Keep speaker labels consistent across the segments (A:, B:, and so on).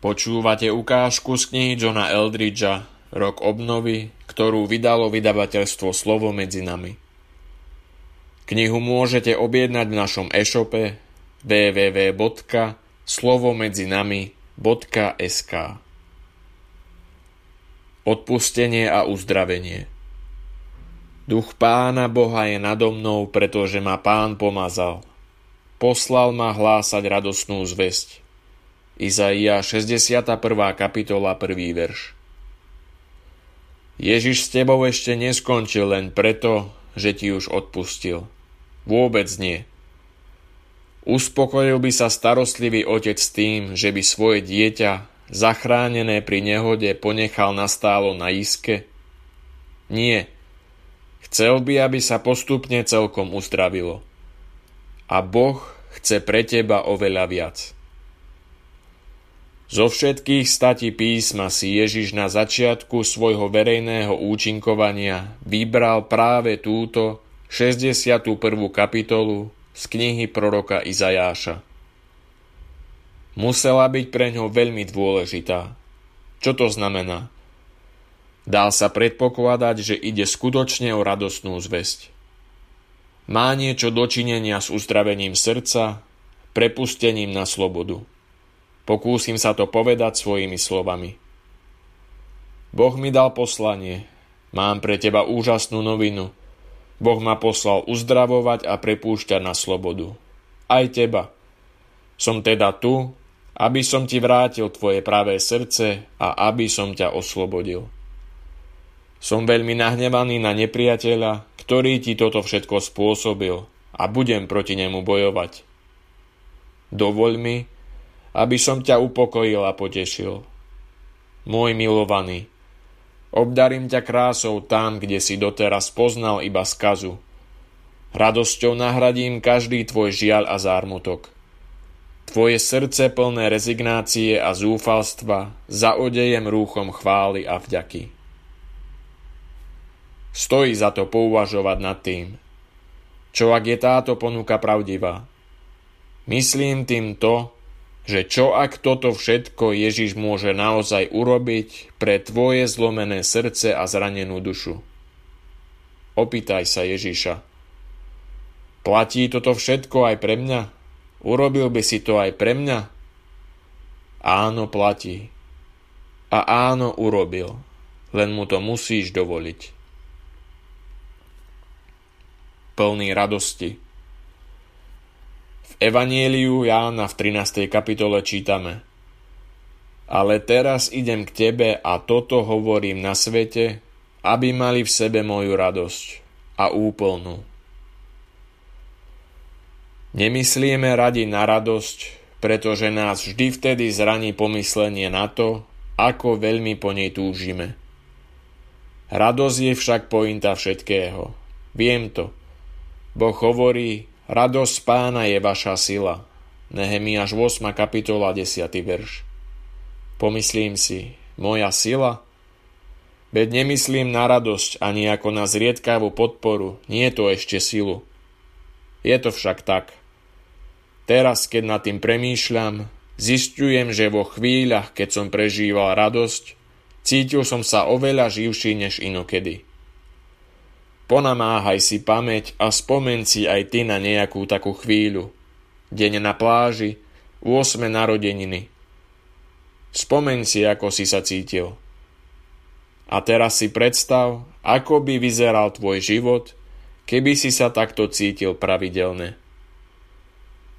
A: Počúvate ukážku z knihy Johna Eldridgea Rok obnovy, ktorú vydalo vydavateľstvo Slovo medzi nami. Knihu môžete objednať v našom e-shope www.slovomedzinami.sk Odpustenie a uzdravenie Duch Pána Boha je nado mnou, pretože ma Pán pomazal. Poslal ma hlásať radosnú zväzť Izaia 61. kapitola 1. verš. Ježiš s tebou ešte neskončil len preto, že ti už odpustil. Vôbec nie. Uspokojil by sa starostlivý otec tým, že by svoje dieťa, zachránené pri nehode, ponechal nastálo na iske? Nie. Chcel by, aby sa postupne celkom uzdravilo. A Boh chce pre teba oveľa viac. Zo všetkých statí písma si Ježiš na začiatku svojho verejného účinkovania vybral práve túto 61. kapitolu z knihy proroka Izajáša. Musela byť pre ňo veľmi dôležitá. Čo to znamená? Dá sa predpokladať, že ide skutočne o radostnú zväzť. Má niečo dočinenia s uzdravením srdca, prepustením na slobodu. Pokúsim sa to povedať svojimi slovami. Boh mi dal poslanie. Mám pre teba úžasnú novinu. Boh ma poslal uzdravovať a prepúšťať na slobodu. Aj teba. Som teda tu, aby som ti vrátil tvoje pravé srdce a aby som ťa oslobodil. Som veľmi nahnevaný na nepriateľa, ktorý ti toto všetko spôsobil a budem proti nemu bojovať. Dovoľ mi, aby som ťa upokojil a potešil. Môj milovaný, obdarím ťa krásou tam, kde si doteraz poznal iba skazu. Radosťou nahradím každý tvoj žiaľ a zármutok. Tvoje srdce plné rezignácie a zúfalstva zaodejem rúchom chvály a vďaky. Stojí za to pouvažovať nad tým, čo ak je táto ponuka pravdivá. Myslím tým to, že čo ak toto všetko Ježiš môže naozaj urobiť pre tvoje zlomené srdce a zranenú dušu. Opýtaj sa Ježiša. Platí toto všetko aj pre mňa? Urobil by si to aj pre mňa? Áno, platí. A áno, urobil. Len mu to musíš dovoliť. Plný radosti Evanieliu Jána v 13. kapitole čítame Ale teraz idem k tebe a toto hovorím na svete, aby mali v sebe moju radosť a úplnú. Nemyslíme radi na radosť, pretože nás vždy vtedy zraní pomyslenie na to, ako veľmi po nej túžime. Radosť je však pointa všetkého. Viem to. Boh hovorí, Radosť pána je vaša sila. Nehemiáš 8. kapitola 10. verš. Pomyslím si, moja sila? Veď nemyslím na radosť ani ako na zriedkavú podporu, nie je to ešte silu. Je to však tak. Teraz, keď nad tým premýšľam, zistujem, že vo chvíľach, keď som prežíval radosť, cítil som sa oveľa živší než inokedy. Ponamáhaj si pamäť a spomen si aj ty na nejakú takú chvíľu. Deň na pláži, 8. narodeniny. Spomeň si, ako si sa cítil. A teraz si predstav, ako by vyzeral tvoj život, keby si sa takto cítil pravidelne.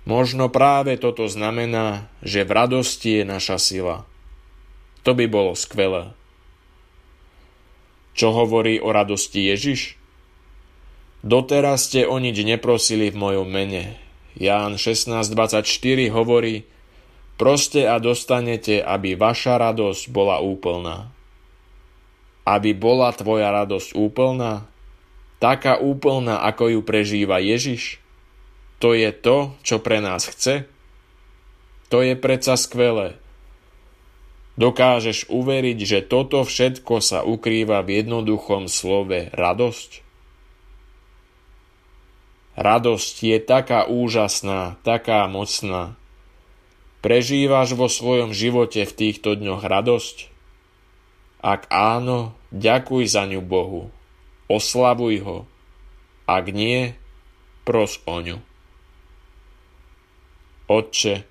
A: Možno práve toto znamená, že v radosti je naša sila. To by bolo skvelé. Čo hovorí o radosti Ježiš? Doteraz ste o nič neprosili v mojom mene. Ján 16.24 hovorí, proste a dostanete, aby vaša radosť bola úplná. Aby bola tvoja radosť úplná, taká úplná, ako ju prežíva Ježiš, to je to, čo pre nás chce? To je predsa skvelé. Dokážeš uveriť, že toto všetko sa ukrýva v jednoduchom slove radosť? Radosť je taká úžasná, taká mocná. Prežívaš vo svojom živote v týchto dňoch radosť? Ak áno, ďakuj za ňu Bohu. Oslavuj ho. Ak nie, pros o ňu. Otče,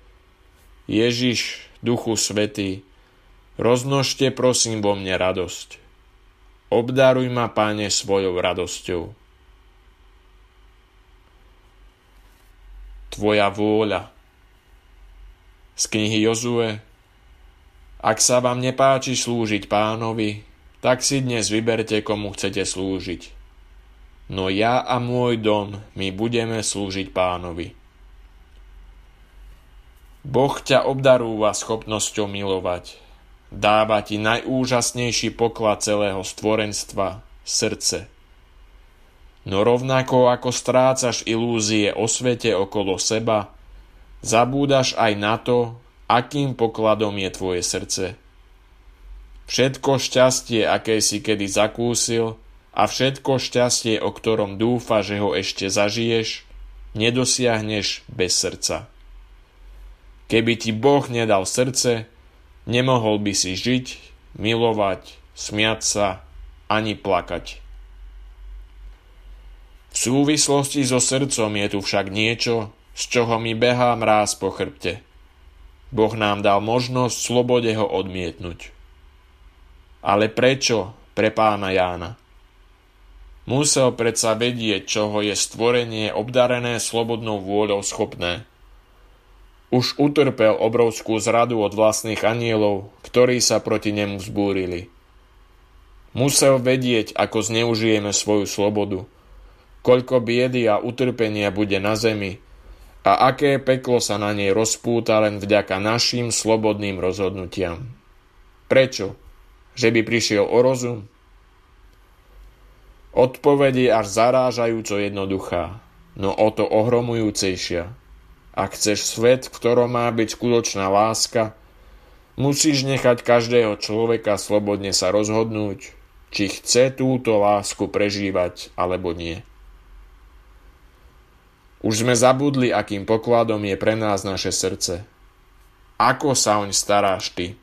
A: Ježiš, Duchu Svetý, roznožte prosím vo mne radosť. Obdaruj ma, Páne, svojou radosťou. Tvoja vôľa. Z knihy Jozue, ak sa vám nepáči slúžiť pánovi, tak si dnes vyberte, komu chcete slúžiť. No ja a môj dom, my budeme slúžiť pánovi. Boh ťa obdarúva schopnosťou milovať. Dáva ti najúžasnejší poklad celého stvorenstva, srdce. No rovnako ako strácaš ilúzie o svete okolo seba, zabúdaš aj na to, akým pokladom je tvoje srdce. Všetko šťastie, aké si kedy zakúsil a všetko šťastie, o ktorom dúfa, že ho ešte zažiješ, nedosiahneš bez srdca. Keby ti Boh nedal srdce, nemohol by si žiť, milovať, smiať sa ani plakať. Súvislosti so srdcom je tu však niečo, z čoho mi behá mráz po chrbte – Boh nám dal možnosť slobode ho odmietnúť. Ale prečo pre pána Jána? Musel predsa vedieť, čoho je stvorenie obdarené slobodnou vôľou schopné. Už utrpel obrovskú zradu od vlastných anielov, ktorí sa proti nemu vzbúrili. Musel vedieť, ako zneužijeme svoju slobodu, koľko biedy a utrpenia bude na zemi, a aké peklo sa na nej rozpúta len vďaka našim slobodným rozhodnutiam. Prečo? Že by prišiel o rozum? Odpovedi až zarážajúco jednoduchá, no o to ohromujúcejšia. Ak chceš svet, v ktorom má byť skutočná láska, musíš nechať každého človeka slobodne sa rozhodnúť, či chce túto lásku prežívať alebo nie. Už sme zabudli, akým pokladom je pre nás naše srdce. Ako sa oň staráš ty?